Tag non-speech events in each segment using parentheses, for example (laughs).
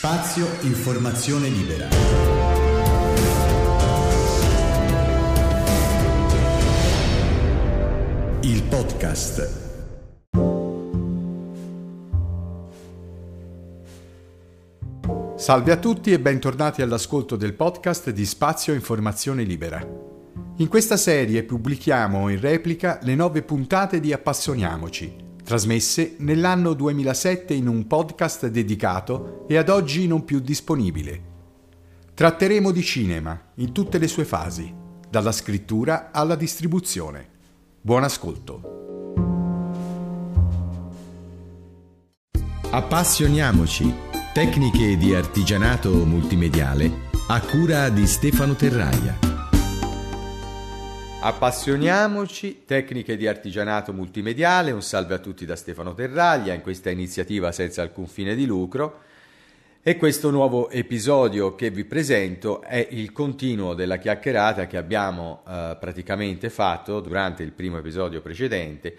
Spazio Informazione Libera. Il podcast. Salve a tutti e bentornati all'ascolto del podcast di Spazio Informazione Libera. In questa serie pubblichiamo in replica le nove puntate di Appassioniamoci, trasmesse nell'anno 2007 in un podcast dedicato e ad oggi non più disponibile. Tratteremo di cinema in tutte le sue fasi, dalla scrittura alla distribuzione. Buon ascolto. Appassioniamoci. Tecniche di artigianato multimediale a cura di Stefano Terraia. Appassioniamoci, tecniche di artigianato multimediale, un salve a tutti da Stefano Terraglia in questa iniziativa senza alcun fine di lucro. E questo nuovo episodio che vi presento è il continuo della chiacchierata che abbiamo eh, praticamente fatto durante il primo episodio precedente,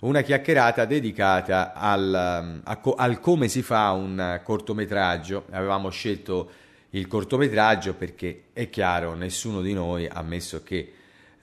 una chiacchierata dedicata al, a, al come si fa un cortometraggio, avevamo scelto il cortometraggio perché è chiaro, nessuno di noi, ammesso che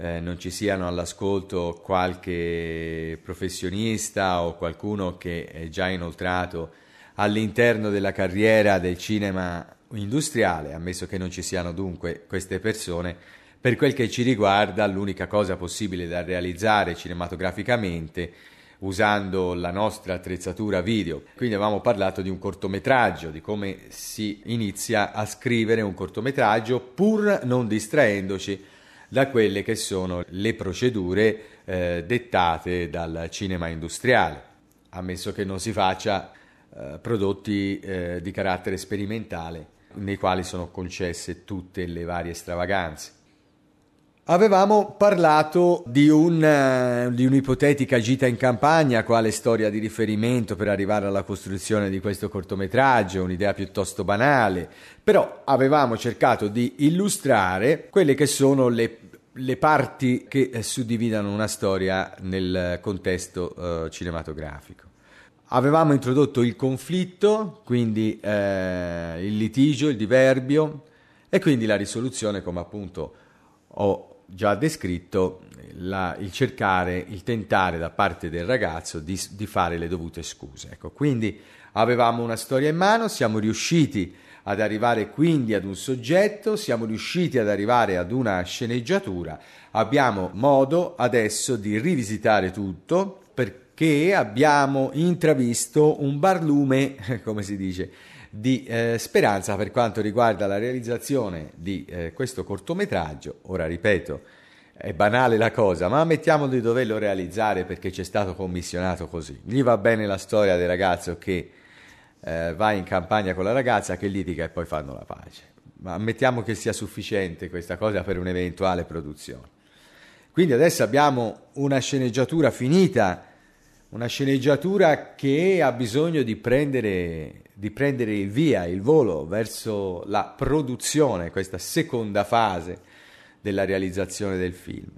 eh, non ci siano all'ascolto qualche professionista o qualcuno che è già inoltrato all'interno della carriera del cinema industriale, ammesso che non ci siano dunque queste persone, per quel che ci riguarda l'unica cosa possibile da realizzare cinematograficamente usando la nostra attrezzatura video. Quindi avevamo parlato di un cortometraggio, di come si inizia a scrivere un cortometraggio pur non distraendoci da quelle che sono le procedure eh, dettate dal cinema industriale, ammesso che non si faccia eh, prodotti eh, di carattere sperimentale nei quali sono concesse tutte le varie stravaganze. Avevamo parlato di, un, uh, di, un'ipotetica gita in campagna, quale storia di riferimento per arrivare alla costruzione di questo cortometraggio, un'idea piuttosto banale, però avevamo cercato di illustrare quelle che sono le, le parti che eh, suddividono una storia nel contesto uh, cinematografico. Avevamo introdotto il conflitto, quindi eh, il litigio, il diverbio e quindi la risoluzione, come appunto ho già descritto la, il cercare, il tentare da parte del ragazzo di, di fare le dovute scuse. Ecco, quindi avevamo una storia in mano, siamo riusciti ad arrivare quindi ad un soggetto, siamo riusciti ad arrivare ad una sceneggiatura, abbiamo modo adesso di rivisitare tutto perché abbiamo intravisto un barlume, (laughs) come si dice, di eh, speranza per quanto riguarda la realizzazione di eh, questo cortometraggio. Ora ripeto, è banale la cosa, ma ammettiamo di doverlo realizzare perché ci è stato commissionato così. Gli va bene la storia del ragazzo che eh, va in campagna con la ragazza, che litiga e poi fanno la pace. Ma ammettiamo che sia sufficiente questa cosa per un'eventuale produzione. Quindi adesso abbiamo una sceneggiatura finita una sceneggiatura che ha bisogno di prendere, di prendere via, il volo verso la produzione, questa seconda fase della realizzazione del film.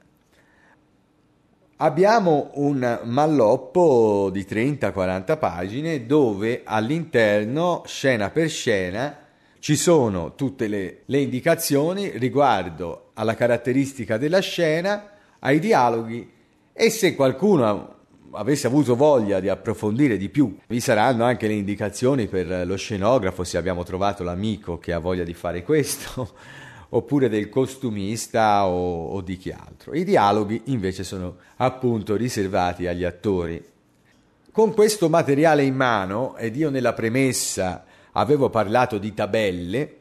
Abbiamo un malloppo di 30-40 pagine dove all'interno, scena per scena, ci sono tutte le, le indicazioni riguardo alla caratteristica della scena, ai dialoghi e se qualcuno avesse avuto voglia di approfondire di più, vi saranno anche le indicazioni per lo scenografo se abbiamo trovato l'amico che ha voglia di fare questo, (laughs) oppure del costumista o, o di chi altro. I dialoghi invece sono appunto riservati agli attori. Con questo materiale in mano, ed io nella premessa avevo parlato di tabelle,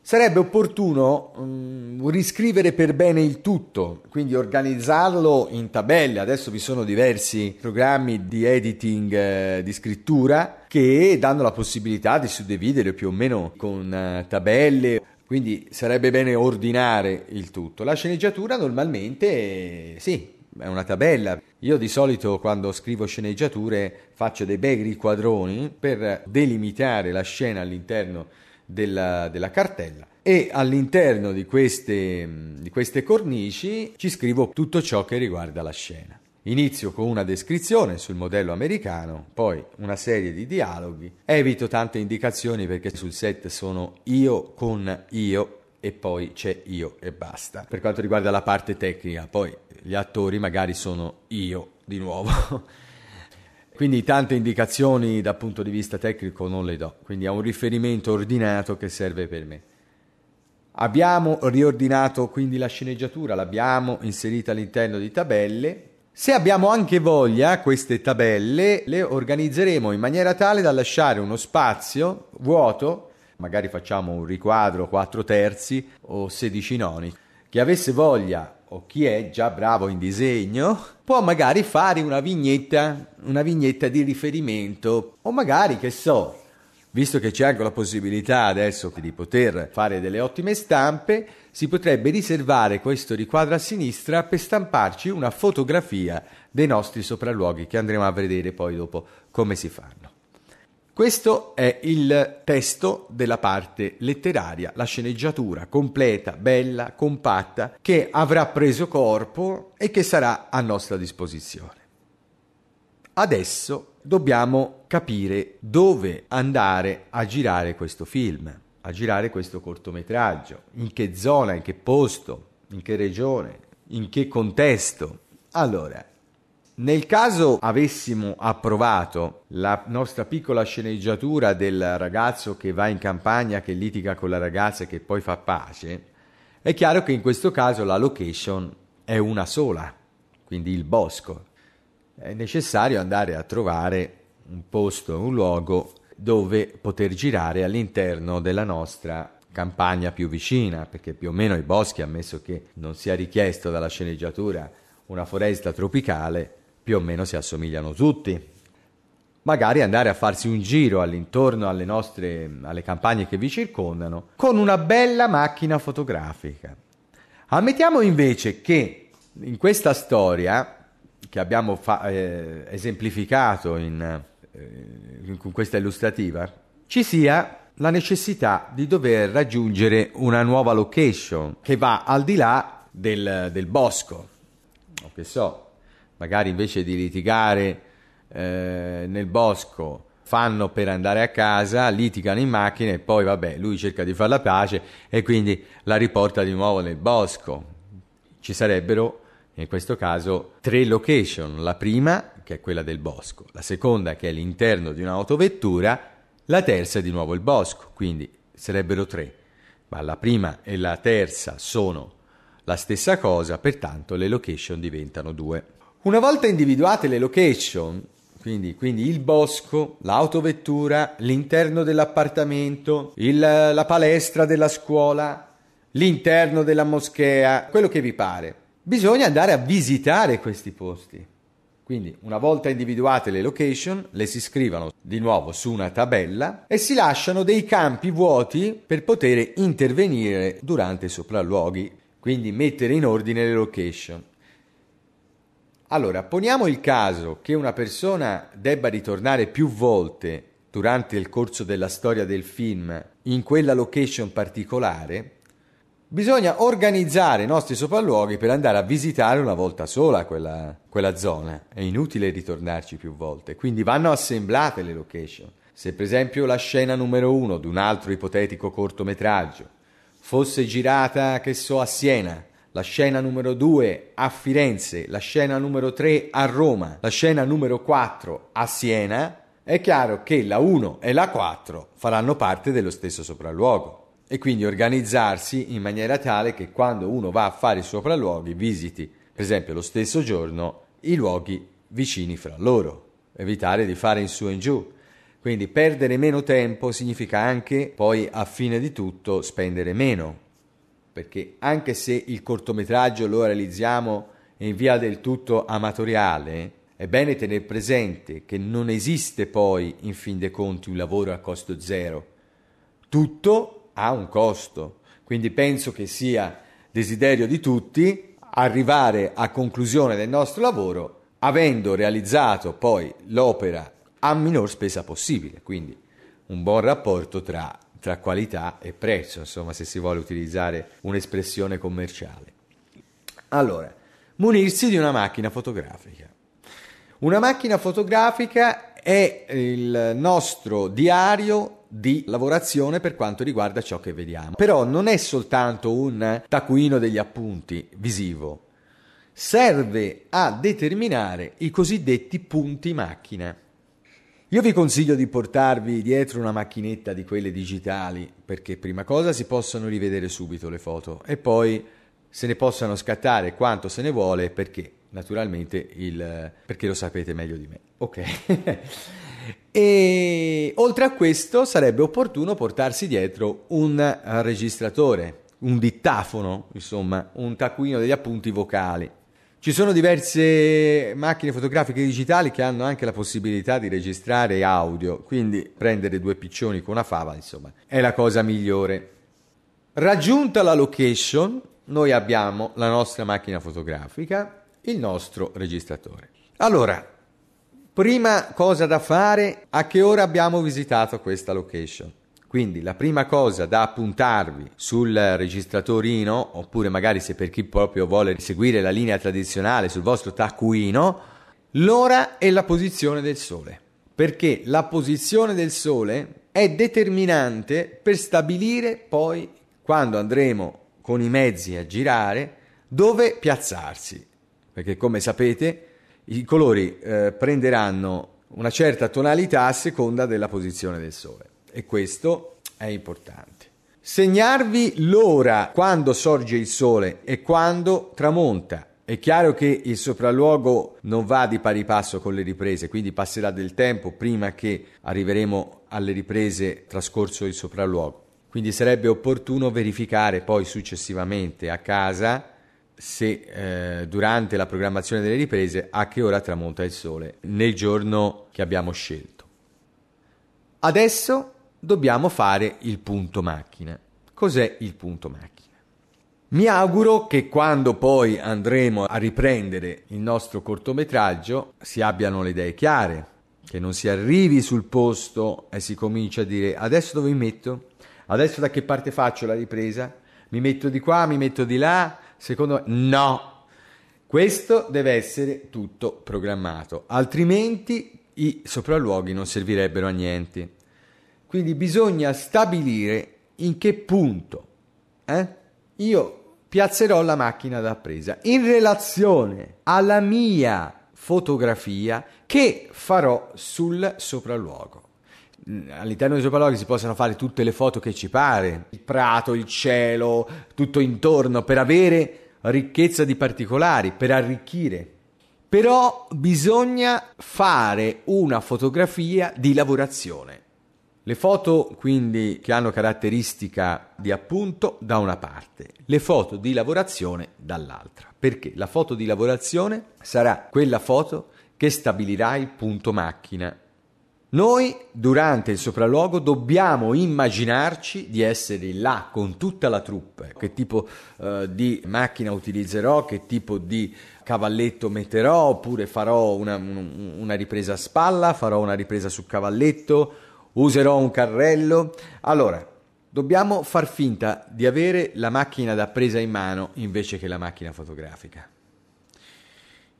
Sarebbe opportuno um, riscrivere per bene il tutto, quindi organizzarlo in tabelle. Adesso vi sono diversi programmi di editing eh, di scrittura che danno la possibilità di suddividere più o meno con uh, tabelle. Quindi sarebbe bene ordinare il tutto. La sceneggiatura normalmente eh, sì, è una tabella. Io di solito quando scrivo sceneggiature faccio dei bei riquadroni per delimitare la scena all'interno della, della cartella e all'interno di queste, di queste cornici ci scrivo tutto ciò che riguarda la scena. Inizio con una descrizione sul modello americano, poi una serie di dialoghi. Evito tante indicazioni perché sul set sono io con io e poi c'è io e basta. Per quanto riguarda la parte tecnica, poi gli attori magari sono io di nuovo. (laughs) Quindi tante indicazioni dal punto di vista tecnico non le do, quindi ha un riferimento ordinato che serve per me. Abbiamo riordinato quindi la sceneggiatura, l'abbiamo inserita all'interno di tabelle se abbiamo anche voglia, queste tabelle le organizzeremo in maniera tale da lasciare uno spazio vuoto, magari facciamo un riquadro 4 terzi o 16 noni. Chi avesse voglia o chi è già bravo in disegno può magari fare una vignetta, una vignetta di riferimento o magari, che so, visto che c'è anche la possibilità adesso di poter fare delle ottime stampe, si potrebbe riservare questo riquadro a sinistra per stamparci una fotografia dei nostri sopralluoghi che andremo a vedere poi dopo come si fanno. Questo è il testo della parte letteraria, la sceneggiatura completa, bella, compatta, che avrà preso corpo e che sarà a nostra disposizione. Adesso dobbiamo capire dove andare a girare questo film, a girare questo cortometraggio, in che zona, in che posto, in che regione, in che contesto. Allora, nel caso avessimo approvato la nostra piccola sceneggiatura del ragazzo che va in campagna, che litiga con la ragazza e che poi fa pace, è chiaro che in questo caso la location è una sola, quindi il bosco. È necessario andare a trovare un posto, un luogo dove poter girare all'interno della nostra campagna più vicina, perché più o meno i boschi, ammesso che non sia richiesto dalla sceneggiatura una foresta tropicale, più o meno si assomigliano tutti. Magari andare a farsi un giro all'intorno alle nostre alle campagne che vi circondano con una bella macchina fotografica. Ammettiamo invece che in questa storia che abbiamo fa- eh, esemplificato in, eh, con questa illustrativa, ci sia la necessità di dover raggiungere una nuova location che va al di là del, del bosco. O che so, magari invece di litigare eh, nel bosco fanno per andare a casa, litigano in macchina e poi vabbè, lui cerca di fare la pace e quindi la riporta di nuovo nel bosco. Ci sarebbero in questo caso tre location, la prima che è quella del bosco, la seconda che è l'interno di un'autovettura, la terza è di nuovo il bosco, quindi sarebbero tre, ma la prima e la terza sono la stessa cosa, pertanto le location diventano due. Una volta individuate le location, quindi, quindi il bosco, l'autovettura, l'interno dell'appartamento, il, la palestra della scuola, l'interno della moschea, quello che vi pare bisogna andare a visitare questi posti. Quindi una volta individuate le location, le si scrivono di nuovo su una tabella e si lasciano dei campi vuoti per poter intervenire durante i sopralluoghi, quindi mettere in ordine le location. Allora, poniamo il caso che una persona debba ritornare più volte durante il corso della storia del film in quella location particolare, Bisogna organizzare i nostri sopralluoghi per andare a visitare una volta sola quella, quella zona. È inutile ritornarci più volte, quindi vanno assemblate le location. Se per esempio la scena numero uno di un altro ipotetico cortometraggio fosse girata, che so, a Siena, la scena numero 2 a Firenze, la scena numero 3 a Roma, la scena numero 4 a Siena, è chiaro che la 1 e la 4 faranno parte dello stesso sopralluogo. E quindi organizzarsi in maniera tale che quando uno va a fare i sopralluoghi visiti, per esempio lo stesso giorno, i luoghi vicini fra loro, evitare di fare in su e in giù. Quindi perdere meno tempo significa anche poi a fine di tutto spendere meno, perché anche se il cortometraggio lo realizziamo in via del tutto amatoriale, è bene tenere presente che non esiste poi in fin dei conti un lavoro a costo zero. Tutto ha un costo. Quindi penso che sia desiderio di tutti arrivare a conclusione del nostro lavoro avendo realizzato poi l'opera a minor spesa possibile, quindi un buon rapporto tra, tra qualità e prezzo, insomma, se si vuole utilizzare un'espressione commerciale. Allora, munirsi di una macchina fotografica. Una macchina fotografica è il nostro diario di lavorazione per quanto riguarda ciò che vediamo. Però non è soltanto un taccuino degli appunti visivo, serve a determinare i cosiddetti punti macchina. Io vi consiglio di portarvi dietro una macchinetta di quelle digitali perché prima cosa si possono rivedere subito le foto e poi se ne possano scattare quanto se ne vuole perché naturalmente il perché lo sapete meglio di me. Ok. (laughs) e oltre a questo sarebbe opportuno portarsi dietro un registratore, un dittafono, insomma, un taccuino degli appunti vocali ci sono diverse macchine fotografiche digitali che hanno anche la possibilità di registrare audio, quindi prendere due piccioni con una fava, insomma, è la cosa migliore. Raggiunta la location, noi abbiamo la nostra macchina fotografica, il nostro registratore. Allora, prima cosa da fare, a che ora abbiamo visitato questa location? Quindi la prima cosa da appuntarvi sul registratorino, oppure magari se per chi proprio vuole seguire la linea tradizionale sul vostro taccuino, l'ora e la posizione del sole. Perché la posizione del sole è determinante per stabilire poi, quando andremo con i mezzi a girare, dove piazzarsi. Perché come sapete i colori eh, prenderanno una certa tonalità a seconda della posizione del sole e questo è importante. Segnarvi l'ora quando sorge il sole e quando tramonta. È chiaro che il sopralluogo non va di pari passo con le riprese, quindi passerà del tempo prima che arriveremo alle riprese trascorso il sopralluogo. Quindi sarebbe opportuno verificare poi successivamente a casa se eh, durante la programmazione delle riprese a che ora tramonta il sole nel giorno che abbiamo scelto. Adesso dobbiamo fare il punto macchina. Cos'è il punto macchina? Mi auguro che quando poi andremo a riprendere il nostro cortometraggio si abbiano le idee chiare, che non si arrivi sul posto e si comincia a dire adesso dove mi metto? Adesso da che parte faccio la ripresa? Mi metto di qua, mi metto di là? Secondo me no. Questo deve essere tutto programmato, altrimenti i sopralluoghi non servirebbero a niente. Quindi bisogna stabilire in che punto eh, io piazzerò la macchina da presa in relazione alla mia fotografia che farò sul sopralluogo. All'interno dei sopralluoghi si possono fare tutte le foto che ci pare, il prato, il cielo, tutto intorno, per avere ricchezza di particolari, per arricchire. Però bisogna fare una fotografia di lavorazione le foto quindi che hanno caratteristica di appunto da una parte, le foto di lavorazione dall'altra, perché la foto di lavorazione sarà quella foto che stabilirà il punto macchina. Noi durante il sopralluogo dobbiamo immaginarci di essere là con tutta la troupe, che tipo eh, di macchina utilizzerò, che tipo di cavalletto metterò, oppure farò una, una ripresa a spalla, farò una ripresa su cavalletto, userò un carrello. Allora, dobbiamo far finta di avere la macchina da presa in mano invece che la macchina fotografica.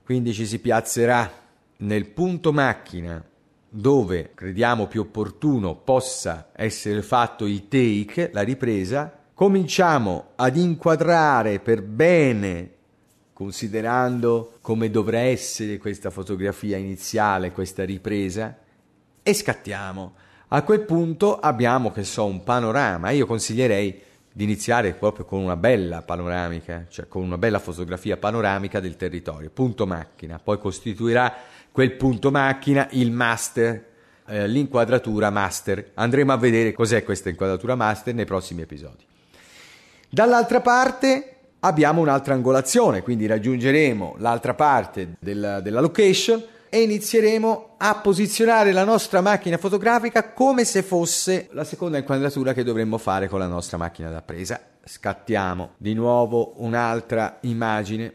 Quindi ci si piazzerà nel punto macchina dove crediamo più opportuno possa essere fatto il take, la ripresa, cominciamo ad inquadrare per bene, considerando come dovrà essere questa fotografia iniziale, questa ripresa, e scattiamo. A quel punto abbiamo, che so, un panorama. Io consiglierei di iniziare proprio con una bella panoramica, cioè con una bella fotografia panoramica del territorio, punto macchina. Poi costituirà quel punto macchina il master, eh, l'inquadratura master. Andremo a vedere cos'è questa inquadratura master nei prossimi episodi. Dall'altra parte abbiamo un'altra angolazione, quindi raggiungeremo l'altra parte della, della location e inizieremo a posizionare la nostra macchina fotografica come se fosse la seconda inquadratura che dovremmo fare con la nostra macchina da presa. Scattiamo di nuovo un'altra immagine.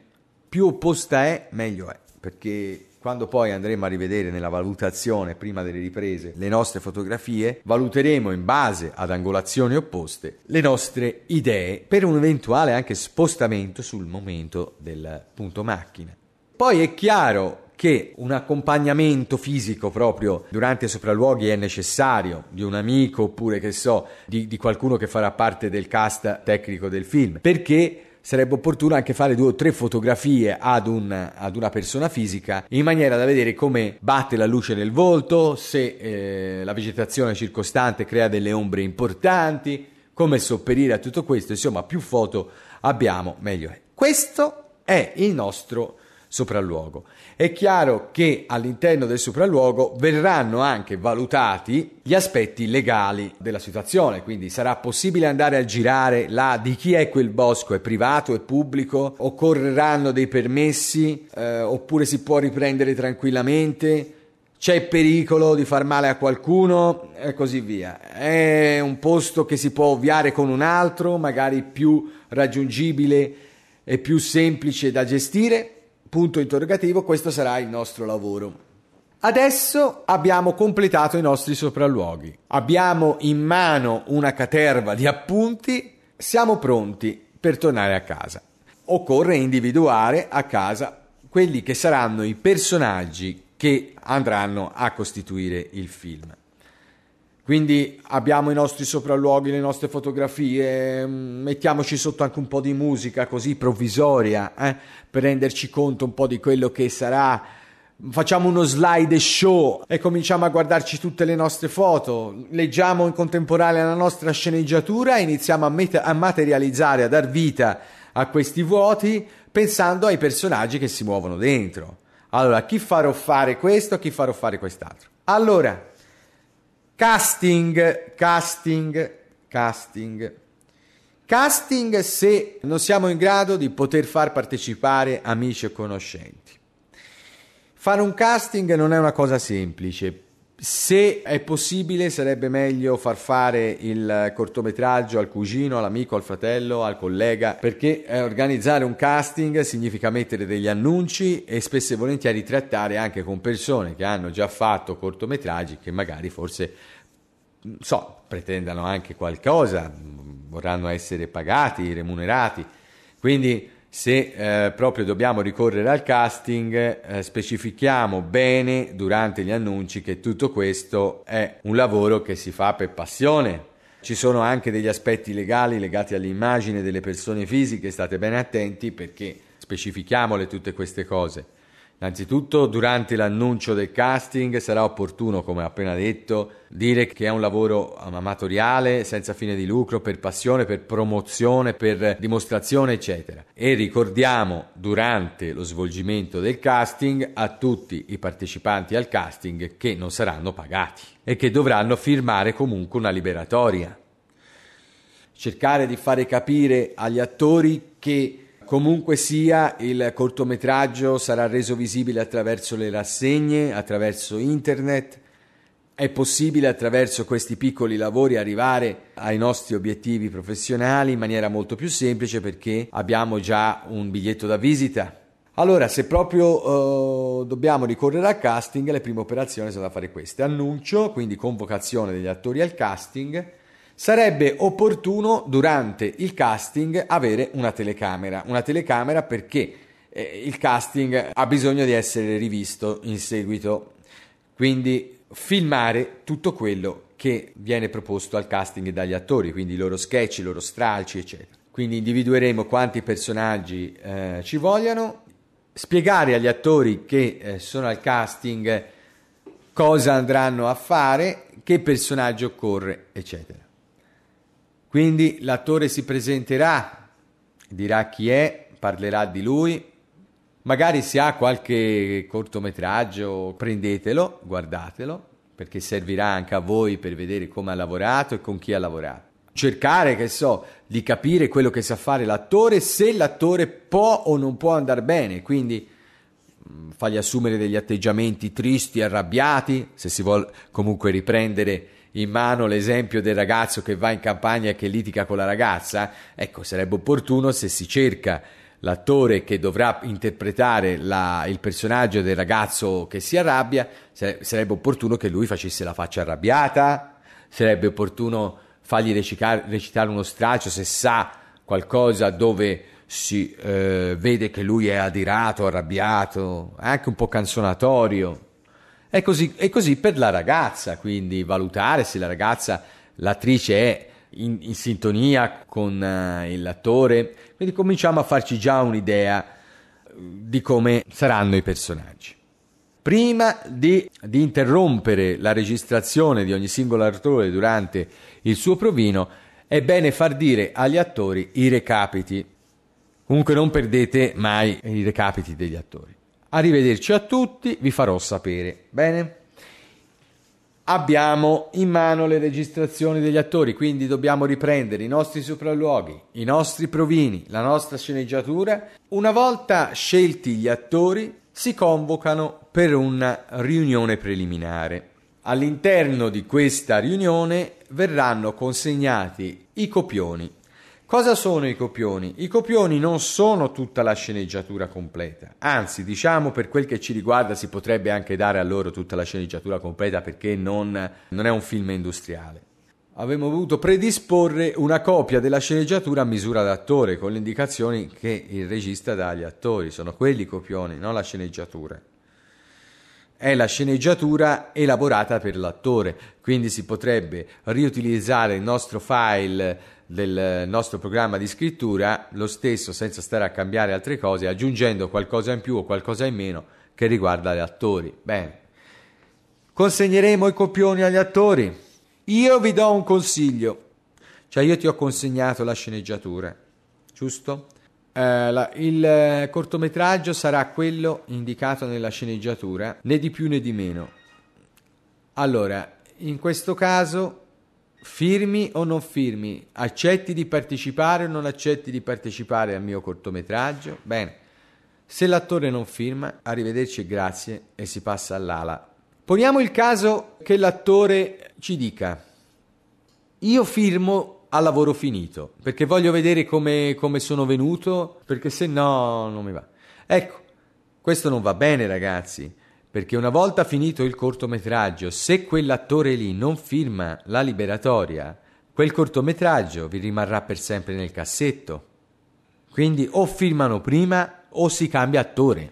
Più opposta è, meglio è, perché quando poi andremo a rivedere nella valutazione prima delle riprese le nostre fotografie, valuteremo in base ad angolazioni opposte le nostre idee per un eventuale anche spostamento sul momento del punto macchina. Poi è chiaro che un accompagnamento fisico proprio durante i sopralluoghi è necessario di un amico oppure che so di, di qualcuno che farà parte del cast tecnico del film perché sarebbe opportuno anche fare due o tre fotografie ad, un, ad, una persona fisica in maniera da vedere come batte la luce nel volto, se eh, la vegetazione circostante crea delle ombre importanti, come sopperire a tutto questo, insomma più foto abbiamo meglio è. Questo è il nostro sopralluogo. È chiaro che all'interno del sopralluogo verranno anche valutati gli aspetti legali della situazione, quindi sarà possibile andare a girare là di chi è quel bosco, è privato, è pubblico, occorreranno dei permessi? Eh, oppure si può riprendere tranquillamente? C'è pericolo di far male a qualcuno? E così via. È un posto che si può ovviare con un altro, magari più raggiungibile e più semplice da gestire punto interrogativo, questo sarà il nostro lavoro. Adesso abbiamo completato i nostri sopralluoghi, abbiamo in mano una caterva di appunti, siamo pronti per tornare a casa. Occorre individuare a casa quelli che saranno i personaggi che andranno a costituire il film. Quindi abbiamo i nostri sopralluoghi, le nostre fotografie, mm, mettiamoci sotto anche un po' di musica così provvisoria eh, per renderci conto un po' di quello che sarà. Facciamo uno slide show e cominciamo a guardarci tutte le nostre foto, leggiamo in contemporanea la nostra sceneggiatura e iniziamo a, met- a materializzare, a dar vita a questi vuoti pensando ai personaggi che si muovono dentro. Allora, chi farò fare questo, chi farò fare quest'altro. Allora, Casting, casting, casting. Casting se non siamo in grado di poter far partecipare amici e conoscenti. Fare un casting non è una cosa semplice se è possibile sarebbe meglio far fare il cortometraggio al cugino, all'amico, al fratello, al collega, perché eh, organizzare un casting significa mettere degli annunci e spesso e volentieri trattare anche con persone che hanno già fatto cortometraggi che magari forse, so, pretendano anche qualcosa, vorranno essere pagati, remunerati. Quindi se eh, proprio dobbiamo ricorrere al casting, eh, specifichiamo bene durante gli annunci che tutto questo è un lavoro che si fa per passione. Ci sono anche degli aspetti legali legati all'immagine delle persone fisiche, state bene attenti perché specifichiamole tutte queste cose. Innanzitutto, durante l'annuncio del casting sarà opportuno, come appena detto, dire che è un lavoro amatoriale, senza fine di lucro, per passione, per promozione, per dimostrazione, eccetera. E ricordiamo durante lo svolgimento del casting a tutti i partecipanti al casting che non saranno pagati e che dovranno firmare comunque una liberatoria. Cercare di fare capire agli attori che Comunque sia, il cortometraggio sarà reso visibile attraverso le rassegne, attraverso internet. È possibile attraverso questi piccoli lavori arrivare ai nostri obiettivi professionali in maniera molto più semplice perché abbiamo già un biglietto da visita. Allora, se proprio uh, dobbiamo ricorrere al casting, le prime operazioni sono da fare queste. Annuncio, quindi convocazione degli attori al casting, Sarebbe opportuno durante il casting avere una telecamera, una telecamera perché eh, il casting ha bisogno di essere rivisto in seguito, quindi filmare tutto quello che viene proposto al casting dagli attori, quindi i loro sketch, i loro stralci, eccetera. Quindi individueremo quanti personaggi eh, ci vogliano, spiegare agli attori che eh, sono al casting cosa andranno a fare, che personaggio occorre, eccetera. Quindi l'attore si presenterà, dirà chi è, parlerà di lui, magari se ha qualche cortometraggio prendetelo, guardatelo, perché servirà anche a voi per vedere come ha lavorato e con chi ha lavorato. Cercare, che so, di capire quello che sa fare l'attore, se l'attore può o non può andare bene, quindi mm, fargli assumere degli atteggiamenti tristi, arrabbiati, se si vuole comunque riprendere in mano l'esempio del ragazzo che va in campagna e che litiga con la ragazza, ecco, sarebbe opportuno se si cerca l'attore che dovrà interpretare la, il personaggio del ragazzo che si arrabbia, sarebbe opportuno che lui facesse la faccia arrabbiata, sarebbe opportuno fargli recitare, recitare uno straccio se sa qualcosa dove si eh, vede che lui è adirato, arrabbiato, anche un po' canzonatorio. E così, e così per la ragazza, quindi valutare se la ragazza, l'attrice è in, in sintonia con uh, l'attore, quindi cominciamo a farci già un'idea eh, di come saranno i personaggi. Prima di, di, interrompere la registrazione di ogni singolo attore durante il suo provino, è bene far dire agli attori i recapiti. Comunque non perdete mai i recapiti degli attori. Arrivederci a tutti, vi farò sapere. Bene? Abbiamo in mano le registrazioni degli attori, quindi dobbiamo riprendere i nostri sopralluoghi, i nostri provini, la nostra sceneggiatura. Una volta scelti gli attori, si convocano per una riunione preliminare. All'interno di questa riunione verranno consegnati i copioni. Cosa sono i copioni? I copioni non sono tutta la sceneggiatura completa, anzi diciamo per quel che ci riguarda si potrebbe anche dare a loro tutta la sceneggiatura completa perché non, non è un film industriale. Avremmo voluto predisporre una copia della sceneggiatura a misura d'attore con le indicazioni che il regista dà agli attori, sono quelli i copioni, non la sceneggiatura è la sceneggiatura elaborata per l'attore, quindi si potrebbe riutilizzare il nostro file del nostro programma di scrittura lo stesso senza stare a cambiare altre cose, aggiungendo qualcosa in più o qualcosa in meno che riguarda gli attori. Bene. Consegneremo i copioni agli attori. Io vi do un consiglio. Cioè io ti ho consegnato la sceneggiatura, giusto? Uh, la, il uh, cortometraggio sarà quello indicato nella sceneggiatura, né di più né di meno. Allora, in questo caso, firmi o non firmi? Accetti di partecipare o non accetti di partecipare al mio cortometraggio? Bene, se l'attore non firma, arrivederci e grazie e si passa all'ala. Poniamo il caso che l'attore ci dica, io firmo a lavoro finito, perché voglio vedere come, come sono venuto, perché se no non mi va. Ecco, questo non va bene ragazzi, perché una volta finito il cortometraggio, se quell'attore lì non firma la liberatoria, quel cortometraggio vi rimarrà per sempre nel cassetto. Quindi o firmano prima o si cambia attore.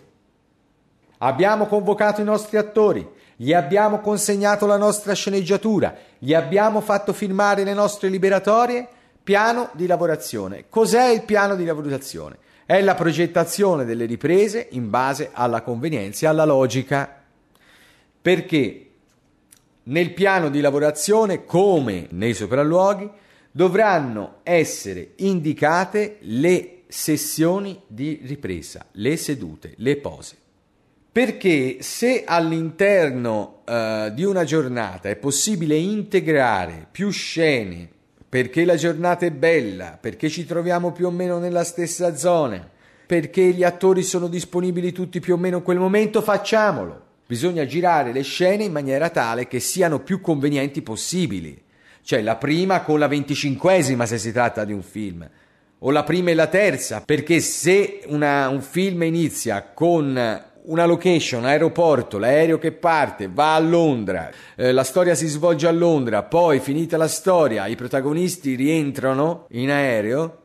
Abbiamo convocato i nostri attori, gli abbiamo consegnato la nostra sceneggiatura, gli abbiamo fatto firmare le nostre liberatorie. Piano di lavorazione. Cos'è il piano di lavorazione? È la progettazione delle riprese in base alla convenienza e alla logica. Perché nel piano di lavorazione, come nei sopralluoghi, dovranno essere indicate le sessioni di ripresa, le sedute, le pose. Perché se all'interno uh, di una giornata è possibile integrare più scene, perché la giornata è bella, perché ci troviamo più o meno nella stessa zona, perché gli attori sono disponibili tutti più o meno in quel momento, facciamolo. Bisogna girare le scene in maniera tale che siano più convenienti possibili. Cioè la prima con la venticinquesima se si tratta di un film, o la prima e la terza, perché se una, un film inizia con una location, aeroporto, l'aereo che parte, va a Londra, eh, la storia si svolge a Londra, poi finita la storia, i protagonisti rientrano in aereo,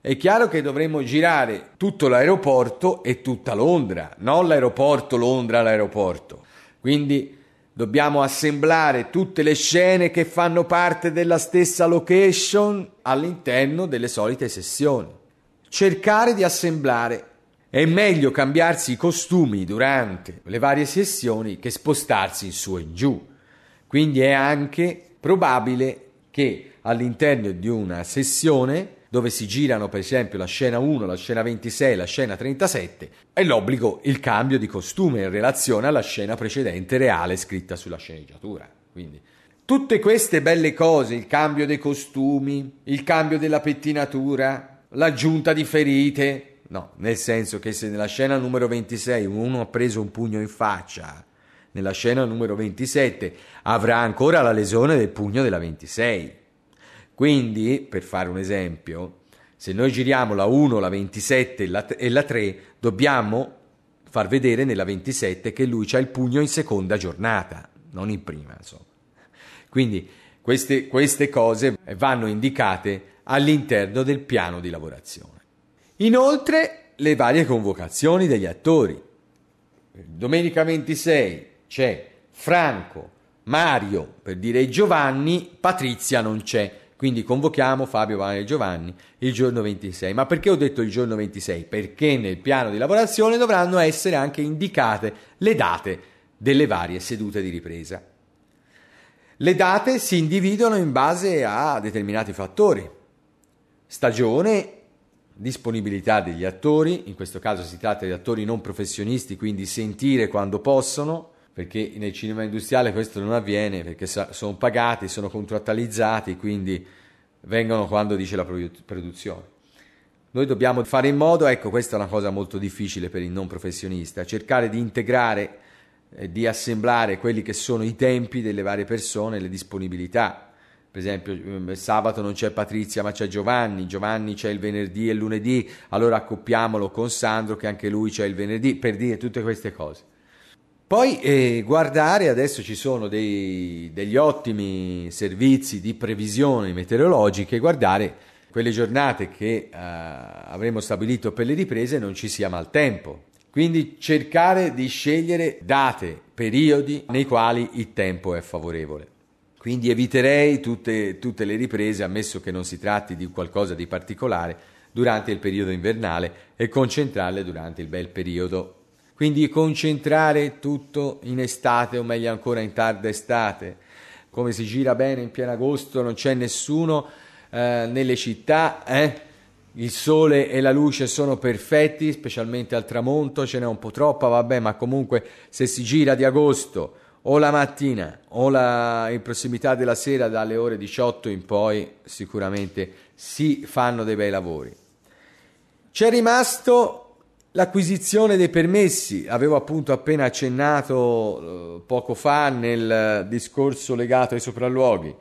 è chiaro che dovremmo girare tutto l'aeroporto e tutta Londra, non l'aeroporto Londra l'aeroporto. Quindi dobbiamo assemblare tutte le scene che fanno parte della stessa location all'interno delle solite sessioni. Cercare di assemblare è meglio cambiarsi i costumi durante le varie sessioni che spostarsi in su e giù. Quindi è anche probabile che all'interno di una sessione dove si girano per esempio la scena 1, la scena 26, la scena 37, è l'obbligo il cambio di costume in relazione alla scena precedente reale scritta sulla sceneggiatura. Quindi tutte queste belle cose, il cambio dei costumi, il cambio della pettinatura, l'aggiunta di ferite, No, nel senso che se nella scena numero 26 uno ha preso un pugno in faccia, nella scena numero 27 avrà ancora la lesione del pugno della 26. Quindi, per fare un esempio, se noi giriamo la 1, la 27 e la, e la 3, dobbiamo far vedere nella 27 che lui ha il pugno in seconda giornata, non in prima, insomma. Quindi queste, queste cose vanno indicate all'interno del piano di lavorazione. Inoltre le varie convocazioni degli attori. Domenica 26 c'è Franco, Mario, per dire Giovanni, Patrizia non c'è. Quindi convochiamo Fabio, Mario e Giovanni il giorno 26. Ma perché ho detto il giorno 26? Perché nel piano di lavorazione dovranno essere anche indicate le date delle varie sedute di ripresa. Le date si individuano in base a determinati fattori. Stagione, disponibilità degli attori, in questo caso si tratta di attori non professionisti, quindi sentire quando possono, perché nel cinema industriale questo non avviene perché sono pagati, sono contrattualizzati, quindi vengono quando dice la produzione. Noi dobbiamo fare in modo, ecco questa è una cosa molto difficile per il non professionista, cercare di integrare e di assemblare quelli che sono i tempi delle varie persone, le disponibilità. Per esempio, mm, sabato non c'è Patrizia ma c'è Giovanni, Giovanni c'è il venerdì e il lunedì, allora accoppiamolo con Sandro che anche lui c'è il venerdì, per dire tutte queste cose. Poi eh, guardare, adesso ci sono dei, degli ottimi servizi di previsioni meteorologiche, guardare quelle giornate che eh, avremo stabilito per le riprese non ci sia maltempo. Quindi cercare di scegliere date, periodi nei quali il tempo è favorevole. Quindi eviterei tutte, tutte le riprese, ammesso che non si tratti di qualcosa di particolare, durante il periodo invernale e concentrarle durante il bel periodo quindi concentrare tutto in estate o meglio ancora in tarda estate. Come si gira bene in pieno agosto, non c'è nessuno eh, nelle città, eh? il sole e la luce sono perfetti, specialmente al tramonto, ce n'è un po' troppa, vabbè, ma comunque se si gira di agosto o la mattina o la, in prossimità della sera dalle ore 18 in poi sicuramente si fanno dei bei lavori. C'è rimasto L'acquisizione dei permessi, avevo appunto appena accennato eh, poco fa nel discorso legato ai sopralluoghi.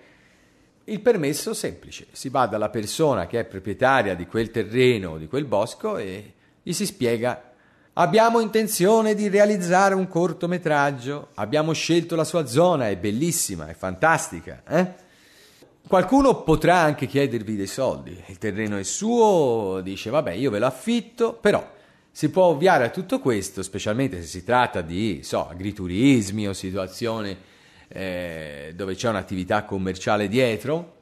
Il permesso semplice, si va dalla persona che è proprietaria di quel terreno, di quel bosco e gli si spiega abbiamo intenzione di realizzare un cortometraggio, abbiamo scelto la sua zona, è bellissima, è fantastica. Eh? Qualcuno potrà anche chiedervi dei soldi, il terreno è suo, dice vabbè io ve lo affitto, però si può ovviare a tutto questo, specialmente se si tratta di so, agriturismi o situazioni eh, dove c'è un'attività commerciale dietro.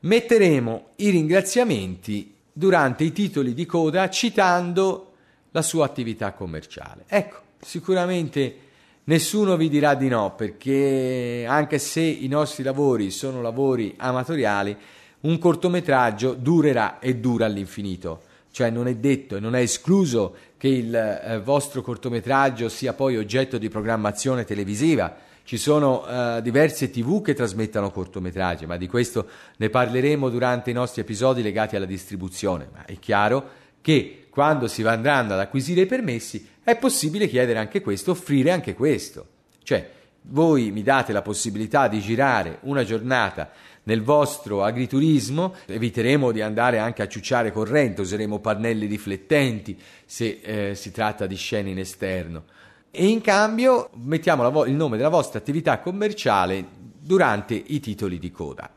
Metteremo i ringraziamenti durante i titoli di coda citando la sua attività commerciale. Ecco, sicuramente nessuno vi dirà di no perché anche se i nostri lavori sono lavori amatoriali, un cortometraggio durerà e dura all'infinito cioè non è detto e non è escluso che il eh, vostro cortometraggio sia poi oggetto di programmazione televisiva. Ci sono eh, diverse tv che trasmettono cortometraggi, ma di questo ne parleremo durante i nostri episodi legati alla distribuzione. Ma è chiaro che quando si andranno ad acquisire i permessi è possibile chiedere anche questo, offrire anche questo. Cioè, voi mi date la possibilità di girare una giornata nel vostro agriturismo, eviteremo di andare anche a ciucciare corrente, useremo pannelli riflettenti se eh, si tratta di scene in esterno. E in cambio mettiamo vo- il nome della vostra attività commerciale durante i titoli di coda.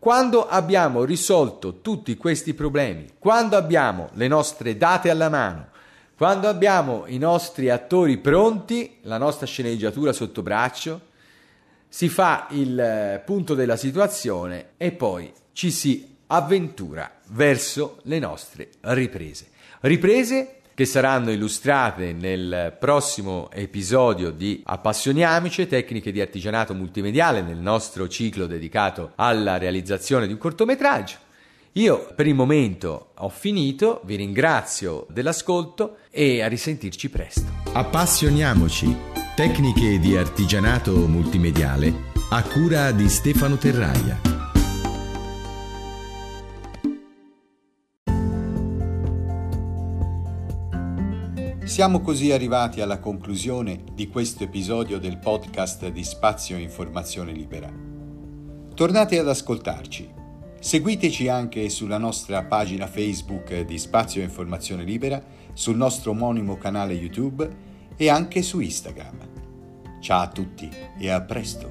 Quando abbiamo risolto tutti questi problemi, quando abbiamo le nostre date alla mano, quando abbiamo i nostri attori pronti, la nostra sceneggiatura sotto braccio, si fa il eh, punto della situazione e poi ci si avventura verso le nostre riprese. Riprese che saranno illustrate nel prossimo episodio di Appassioniamici, tecniche di artigianato multimediale nel nostro ciclo dedicato alla realizzazione di un cortometraggio. Io per il momento ho finito, vi ringrazio dell'ascolto e a risentirci presto. Appassioniamoci Tecniche di artigianato multimediale a cura di Stefano Terraia. Siamo così arrivati alla conclusione di questo episodio del podcast di Spazio Informazione Libera. Tornate ad ascoltarci. Seguiteci anche sulla nostra pagina Facebook di Spazio Informazione Libera, sul nostro omonimo canale YouTube e anche su Instagram. Ciao a tutti e a presto.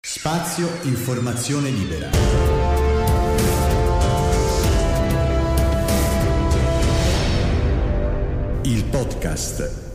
Spazio Informazione Libera. Il podcast